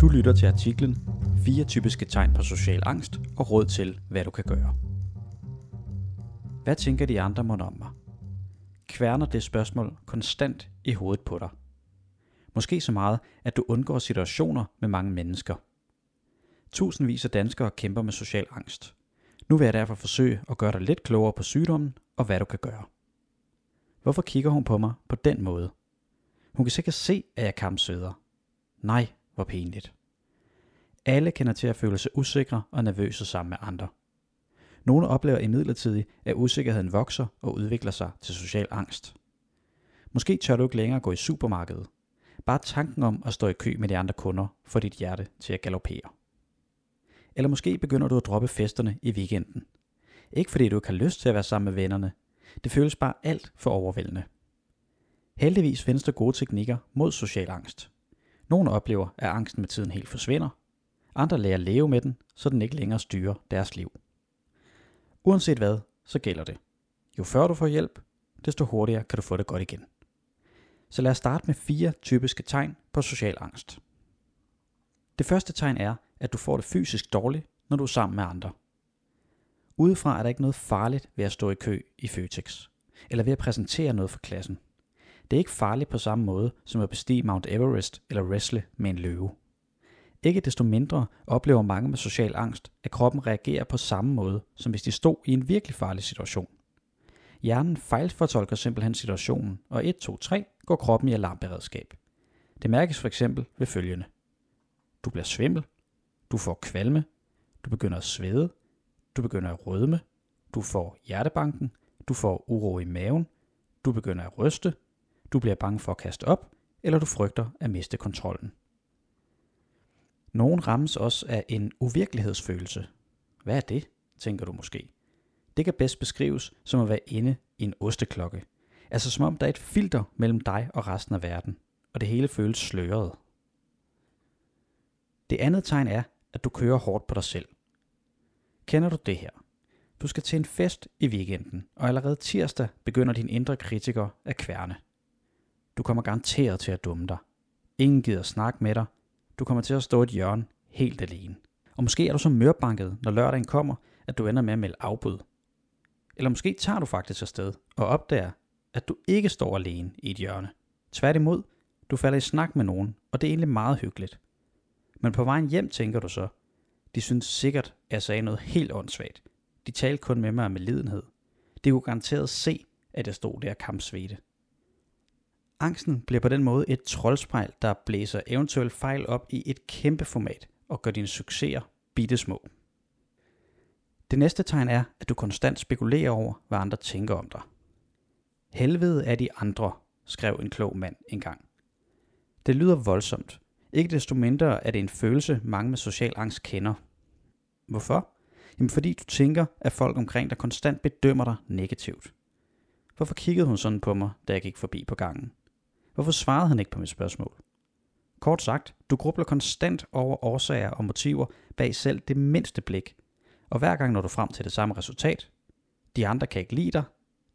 Du lytter til artiklen Fire typiske tegn på social angst og råd til, hvad du kan gøre. Hvad tænker de andre mon om mig? Kværner det spørgsmål konstant i hovedet på dig? Måske så meget, at du undgår situationer med mange mennesker. Tusindvis af danskere kæmper med social angst. Nu vil jeg derfor forsøge at gøre dig lidt klogere på sygdommen og hvad du kan gøre. Hvorfor kigger hun på mig på den måde? Hun kan sikkert se, at jeg kampsøder. Nej, hvor pinligt. Alle kender til at føle sig usikre og nervøse sammen med andre. Nogle oplever imidlertid, at usikkerheden vokser og udvikler sig til social angst. Måske tør du ikke længere gå i supermarkedet. Bare tanken om at stå i kø med de andre kunder får dit hjerte til at galopere. Eller måske begynder du at droppe festerne i weekenden. Ikke fordi du ikke har lyst til at være sammen med vennerne. Det føles bare alt for overvældende. Heldigvis findes der gode teknikker mod social angst. Nogle oplever, at angsten med tiden helt forsvinder. Andre lærer at leve med den, så den ikke længere styrer deres liv. Uanset hvad, så gælder det. Jo før du får hjælp, desto hurtigere kan du få det godt igen. Så lad os starte med fire typiske tegn på social angst. Det første tegn er, at du får det fysisk dårligt, når du er sammen med andre. Udefra er der ikke noget farligt ved at stå i kø i Føtex, eller ved at præsentere noget for klassen. Det er ikke farligt på samme måde som at bestige Mount Everest eller wrestle med en løve. Ikke desto mindre oplever mange med social angst, at kroppen reagerer på samme måde, som hvis de stod i en virkelig farlig situation. Hjernen fejlfortolker simpelthen situationen, og 1, 2, 3 går kroppen i alarmberedskab. Det mærkes for eksempel ved følgende. Du bliver svimmel, du får kvalme, du begynder at svede, du begynder at rødme, du får hjertebanken, du får uro i maven, du begynder at ryste, du bliver bange for at kaste op, eller du frygter at miste kontrollen. Nogen rammes også af en uvirkelighedsfølelse. Hvad er det, tænker du måske? Det kan bedst beskrives som at være inde i en osteklokke. Altså som om der er et filter mellem dig og resten af verden, og det hele føles sløret. Det andet tegn er, at du kører hårdt på dig selv. Kender du det her? Du skal til en fest i weekenden, og allerede tirsdag begynder din indre kritiker at kværne. Du kommer garanteret til at dumme dig. Ingen gider snakke med dig. Du kommer til at stå i et hjørne helt alene. Og måske er du så mørbanket, når lørdagen kommer, at du ender med at melde afbud. Eller måske tager du faktisk afsted og opdager, at du ikke står alene i et hjørne. Tværtimod, du falder i snak med nogen, og det er egentlig meget hyggeligt. Men på vejen hjem tænker du så, de synes sikkert, at jeg sagde noget helt åndssvagt. De talte kun med mig med lidenhed. De kunne garanteret se, at jeg stod der kampsvede. Angsten bliver på den måde et troldspejl, der blæser eventuelle fejl op i et kæmpe format og gør dine succeser bitte små. Det næste tegn er, at du konstant spekulerer over, hvad andre tænker om dig. Helvede er de andre, skrev en klog mand engang. Det lyder voldsomt. Ikke desto mindre er det en følelse, mange med social angst kender. Hvorfor? Jamen fordi du tænker, at folk omkring dig konstant bedømmer dig negativt. Hvorfor kiggede hun sådan på mig, da jeg gik forbi på gangen? Hvorfor svarede han ikke på mit spørgsmål? Kort sagt, du grubler konstant over årsager og motiver bag selv det mindste blik. Og hver gang når du frem til det samme resultat. De andre kan ikke lide dig.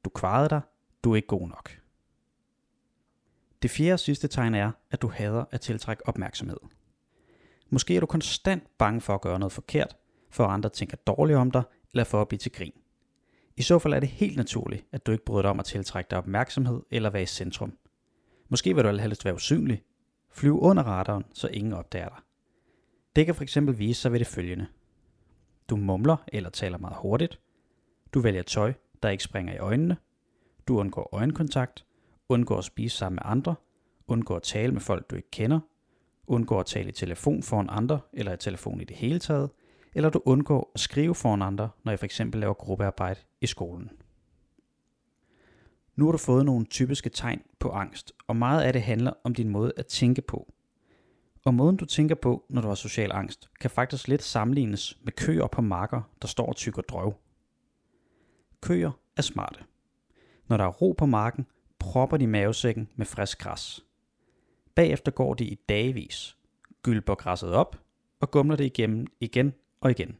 Du kvarede dig. Du er ikke god nok. Det fjerde og sidste tegn er, at du hader at tiltrække opmærksomhed. Måske er du konstant bange for at gøre noget forkert, for at andre tænker dårligt om dig, eller for at blive til grin. I så fald er det helt naturligt, at du ikke bryder dig om at tiltrække dig opmærksomhed eller være i centrum. Måske vil du helst være usynlig. Flyve under radaren, så ingen opdager dig. Det kan fx vise sig ved det følgende. Du mumler eller taler meget hurtigt. Du vælger tøj, der ikke springer i øjnene. Du undgår øjenkontakt. Undgår at spise sammen med andre. Undgår at tale med folk, du ikke kender. Undgår at tale i telefon foran andre, eller i telefon i det hele taget. Eller du undgår at skrive foran andre, når jeg fx laver gruppearbejde i skolen. Nu har du fået nogle typiske tegn på angst, og meget af det handler om din måde at tænke på. Og måden du tænker på, når du har social angst, kan faktisk lidt sammenlignes med køer på marker, der står og tykker drøv. Køer er smarte. Når der er ro på marken, propper de mavesækken med frisk græs. Bagefter går de i dagevis, gylper græsset op og gumler det igennem igen og igen.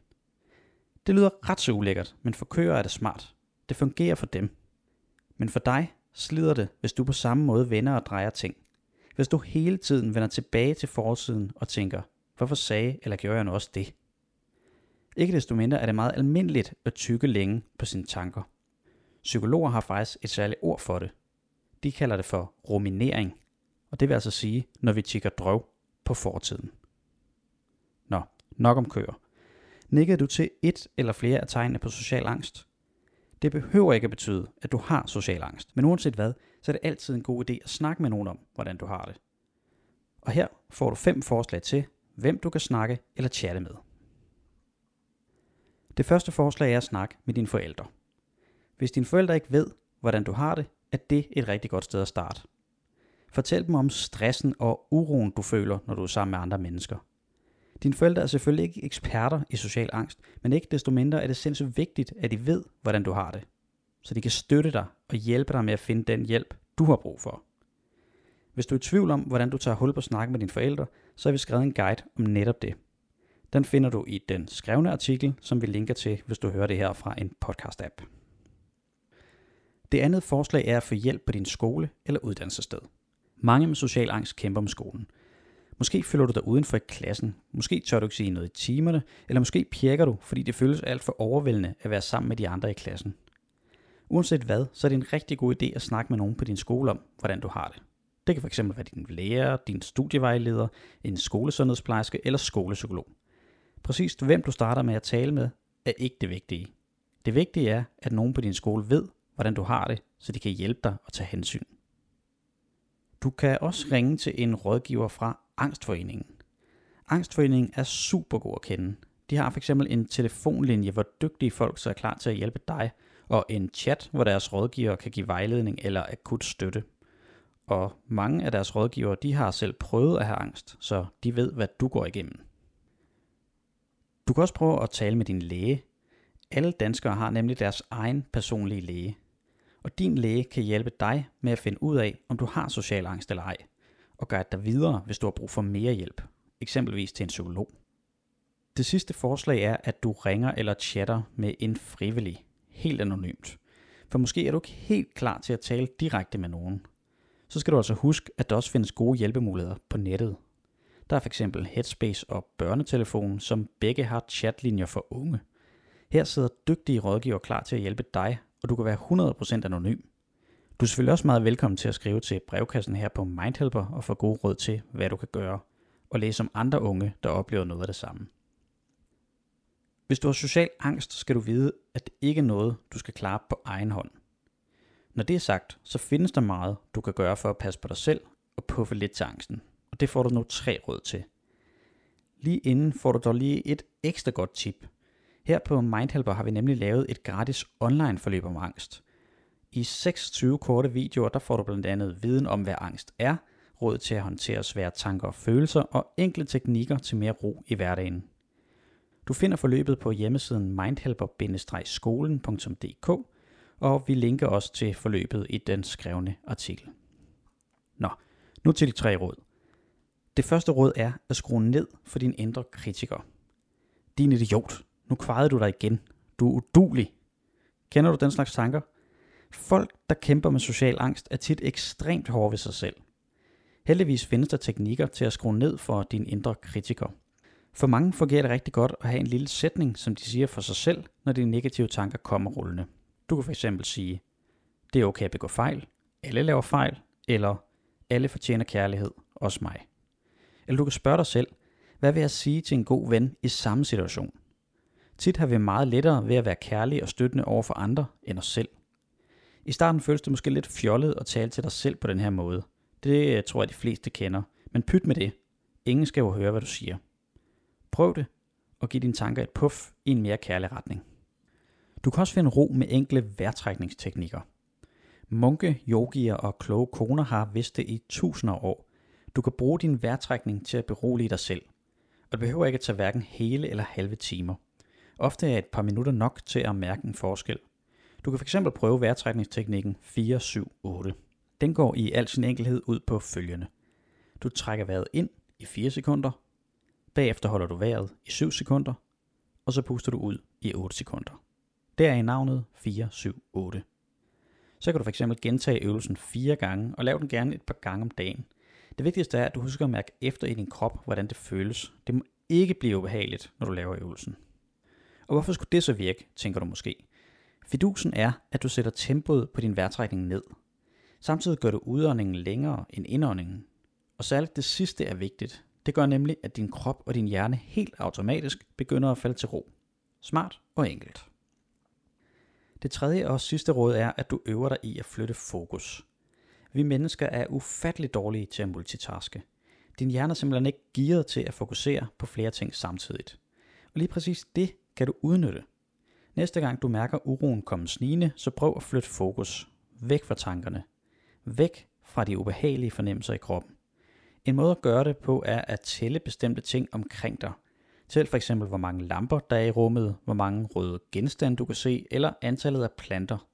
Det lyder ret så ulækkert, men for køer er det smart. Det fungerer for dem. Men for dig slider det, hvis du på samme måde vender og drejer ting. Hvis du hele tiden vender tilbage til forsiden og tænker, hvorfor sagde eller gjorde jeg nu også det? Ikke desto mindre er det meget almindeligt at tykke længe på sine tanker. Psykologer har faktisk et særligt ord for det. De kalder det for ruminering, og det vil altså sige, når vi tigger drøv på fortiden. Nå, nok om køer. Nikkede du til et eller flere af tegnene på social angst? Det behøver ikke at betyde, at du har social angst, men uanset hvad, så er det altid en god idé at snakke med nogen om, hvordan du har det. Og her får du fem forslag til, hvem du kan snakke eller chatte med. Det første forslag er at snakke med dine forældre. Hvis dine forældre ikke ved, hvordan du har det, er det et rigtig godt sted at starte. Fortæl dem om stressen og uroen, du føler, når du er sammen med andre mennesker. Dine forældre er selvfølgelig ikke eksperter i social angst, men ikke desto mindre er det sindssygt vigtigt, at de ved, hvordan du har det. Så de kan støtte dig og hjælpe dig med at finde den hjælp, du har brug for. Hvis du er i tvivl om, hvordan du tager hul på snak med dine forældre, så har vi skrevet en guide om netop det. Den finder du i den skrevne artikel, som vi linker til, hvis du hører det her fra en podcast-app. Det andet forslag er at få hjælp på din skole eller uddannelsessted. Mange med social angst kæmper med skolen. Måske føler du dig udenfor i klassen, måske tør du ikke sige noget i timerne, eller måske pjekker du, fordi det føles alt for overvældende at være sammen med de andre i klassen. Uanset hvad, så er det en rigtig god idé at snakke med nogen på din skole om, hvordan du har det. Det kan fx være din lærer, din studievejleder, en skolesundhedsplejerske eller skolepsykolog. Præcis hvem du starter med at tale med, er ikke det vigtige. Det vigtige er, at nogen på din skole ved, hvordan du har det, så de kan hjælpe dig og tage hensyn. Du kan også ringe til en rådgiver fra Angstforeningen. Angstforeningen er super god at kende. De har fx en telefonlinje, hvor dygtige folk så er klar til at hjælpe dig, og en chat, hvor deres rådgiver kan give vejledning eller akut støtte. Og mange af deres rådgivere, de har selv prøvet at have angst, så de ved, hvad du går igennem. Du kan også prøve at tale med din læge. Alle danskere har nemlig deres egen personlige læge. Og din læge kan hjælpe dig med at finde ud af, om du har social angst eller ej, og guide dig videre, hvis du har brug for mere hjælp, eksempelvis til en psykolog. Det sidste forslag er, at du ringer eller chatter med en frivillig, helt anonymt. For måske er du ikke helt klar til at tale direkte med nogen. Så skal du altså huske, at der også findes gode hjælpemuligheder på nettet. Der er f.eks. Headspace og Børnetelefonen, som begge har chatlinjer for unge. Her sidder dygtige rådgiver klar til at hjælpe dig, og du kan være 100% anonym. Du er selvfølgelig også meget velkommen til at skrive til brevkassen her på Mindhelper og få gode råd til, hvad du kan gøre, og læse om andre unge, der oplever noget af det samme. Hvis du har social angst, skal du vide, at det ikke er noget, du skal klare på egen hånd. Når det er sagt, så findes der meget, du kan gøre for at passe på dig selv og puffe lidt til angsten. Og det får du nu tre råd til. Lige inden får du dog lige et ekstra godt tip. Her på Mindhelper har vi nemlig lavet et gratis online forløb om angst. I 26 korte videoer, der får du blandt andet viden om, hvad angst er, råd til at håndtere svære tanker og følelser og enkle teknikker til mere ro i hverdagen. Du finder forløbet på hjemmesiden mindhelper-skolen.dk, og vi linker også til forløbet i den skrevne artikel. Nå, nu til de tre råd. Det første råd er at skrue ned for din indre kritiker. Din idiot, nu kvarede du dig igen. Du er udulig. Kender du den slags tanker? Folk, der kæmper med social angst, er tit ekstremt hårde ved sig selv. Heldigvis findes der teknikker til at skrue ned for din indre kritiker. For mange fungerer det rigtig godt at have en lille sætning, som de siger for sig selv, når de negative tanker kommer rullende. Du kan fx sige, det er okay at begå fejl, alle laver fejl, eller alle fortjener kærlighed, også mig. Eller du kan spørge dig selv, hvad vil jeg sige til en god ven i samme situation? Tit har vi meget lettere ved at være kærlige og støttende over for andre end os selv. I starten føles det måske lidt fjollet at tale til dig selv på den her måde. Det øh, tror jeg de fleste kender. Men pyt med det. Ingen skal jo høre, hvad du siger. Prøv det, og giv dine tanker et puff i en mere kærlig retning. Du kan også finde ro med enkle vejrtrækningsteknikker. Munke, yogier og kloge koner har vidst det i tusinder af år. Du kan bruge din vejrtrækning til at berolige dig selv. Og det behøver ikke at tage hverken hele eller halve timer. Ofte er et par minutter nok til at mærke en forskel. Du kan fx prøve vejrtrækningsteknikken 4-7-8. Den går i al sin enkelhed ud på følgende. Du trækker vejret ind i 4 sekunder, bagefter holder du vejret i 7 sekunder, og så puster du ud i 8 sekunder. Der er i navnet 4-7-8. så kan du fx gentage øvelsen fire gange, og lave den gerne et par gange om dagen. Det vigtigste er, at du husker at mærke efter i din krop, hvordan det føles. Det må ikke blive ubehageligt, når du laver øvelsen. Og hvorfor skulle det så virke, tænker du måske? Fidusen er, at du sætter tempoet på din vejrtrækning ned. Samtidig gør du udåndingen længere end indåndingen. Og særligt det sidste er vigtigt. Det gør nemlig, at din krop og din hjerne helt automatisk begynder at falde til ro. Smart og enkelt. Det tredje og sidste råd er, at du øver dig i at flytte fokus. Vi mennesker er ufattelig dårlige til at multitaske. Din hjerne er simpelthen ikke gearet til at fokusere på flere ting samtidigt. Og lige præcis det kan du udnytte. Næste gang du mærker uroen komme snigende, så prøv at flytte fokus. Væk fra tankerne. Væk fra de ubehagelige fornemmelser i kroppen. En måde at gøre det på er at tælle bestemte ting omkring dig. Tæl for eksempel, hvor mange lamper der er i rummet, hvor mange røde genstande du kan se, eller antallet af planter.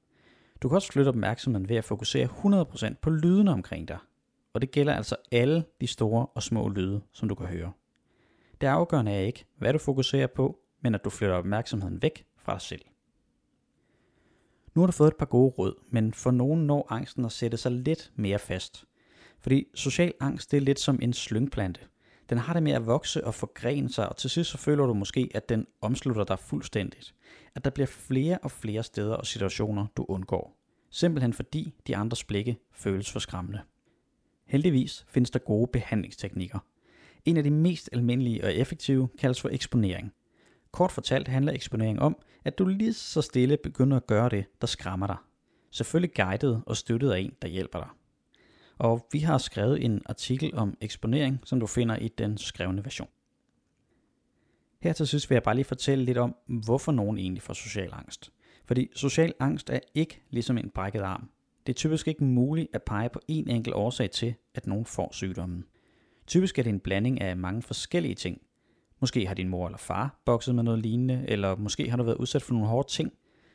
Du kan også flytte opmærksomheden ved at fokusere 100% på lydene omkring dig. Og det gælder altså alle de store og små lyde, som du kan høre. Det afgørende er ikke, hvad du fokuserer på, men at du flytter opmærksomheden væk fra dig selv. Nu har du fået et par gode råd, men for nogen når angsten at sætte sig lidt mere fast. Fordi social angst det er lidt som en slyngplante. Den har det med at vokse og forgrene sig, og til sidst så føler du måske, at den omslutter dig fuldstændigt. At der bliver flere og flere steder og situationer, du undgår. Simpelthen fordi de andres blikke føles for skræmmende. Heldigvis findes der gode behandlingsteknikker. En af de mest almindelige og effektive kaldes for eksponering. Kort fortalt handler eksponering om, at du lige så stille begynder at gøre det, der skræmmer dig. Selvfølgelig guidet og støttet af en, der hjælper dig. Og vi har skrevet en artikel om eksponering, som du finder i den skrevne version. Her til sidst vil jeg bare lige fortælle lidt om, hvorfor nogen egentlig får social angst. Fordi social angst er ikke ligesom en brækket arm. Det er typisk ikke muligt at pege på én enkelt årsag til, at nogen får sygdommen. Typisk er det en blanding af mange forskellige ting. Måske har din mor eller far bokset med noget lignende, eller måske har du været udsat for nogle hårde ting.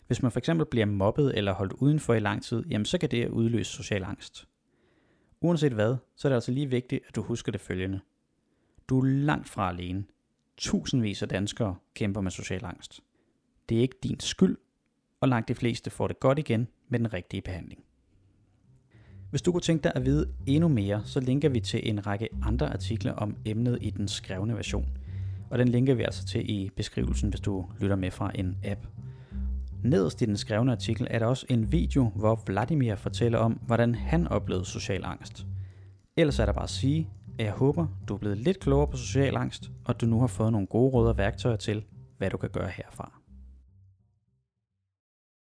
Hvis man for eksempel bliver mobbet eller holdt udenfor i lang tid, jamen så kan det udløse social angst. Uanset hvad, så er det altså lige vigtigt, at du husker det følgende. Du er langt fra alene. Tusindvis af danskere kæmper med social angst. Det er ikke din skyld, og langt de fleste får det godt igen med den rigtige behandling. Hvis du kunne tænke dig at vide endnu mere, så linker vi til en række andre artikler om emnet i den skrevne version. Og den linker vi altså til i beskrivelsen, hvis du lytter med fra en app. Nederst i den skrevne artikel er der også en video, hvor Vladimir fortæller om, hvordan han oplevede social angst. Ellers er der bare at sige, at jeg håber, du er blevet lidt klogere på social angst, og at du nu har fået nogle gode råd og værktøjer til, hvad du kan gøre herfra.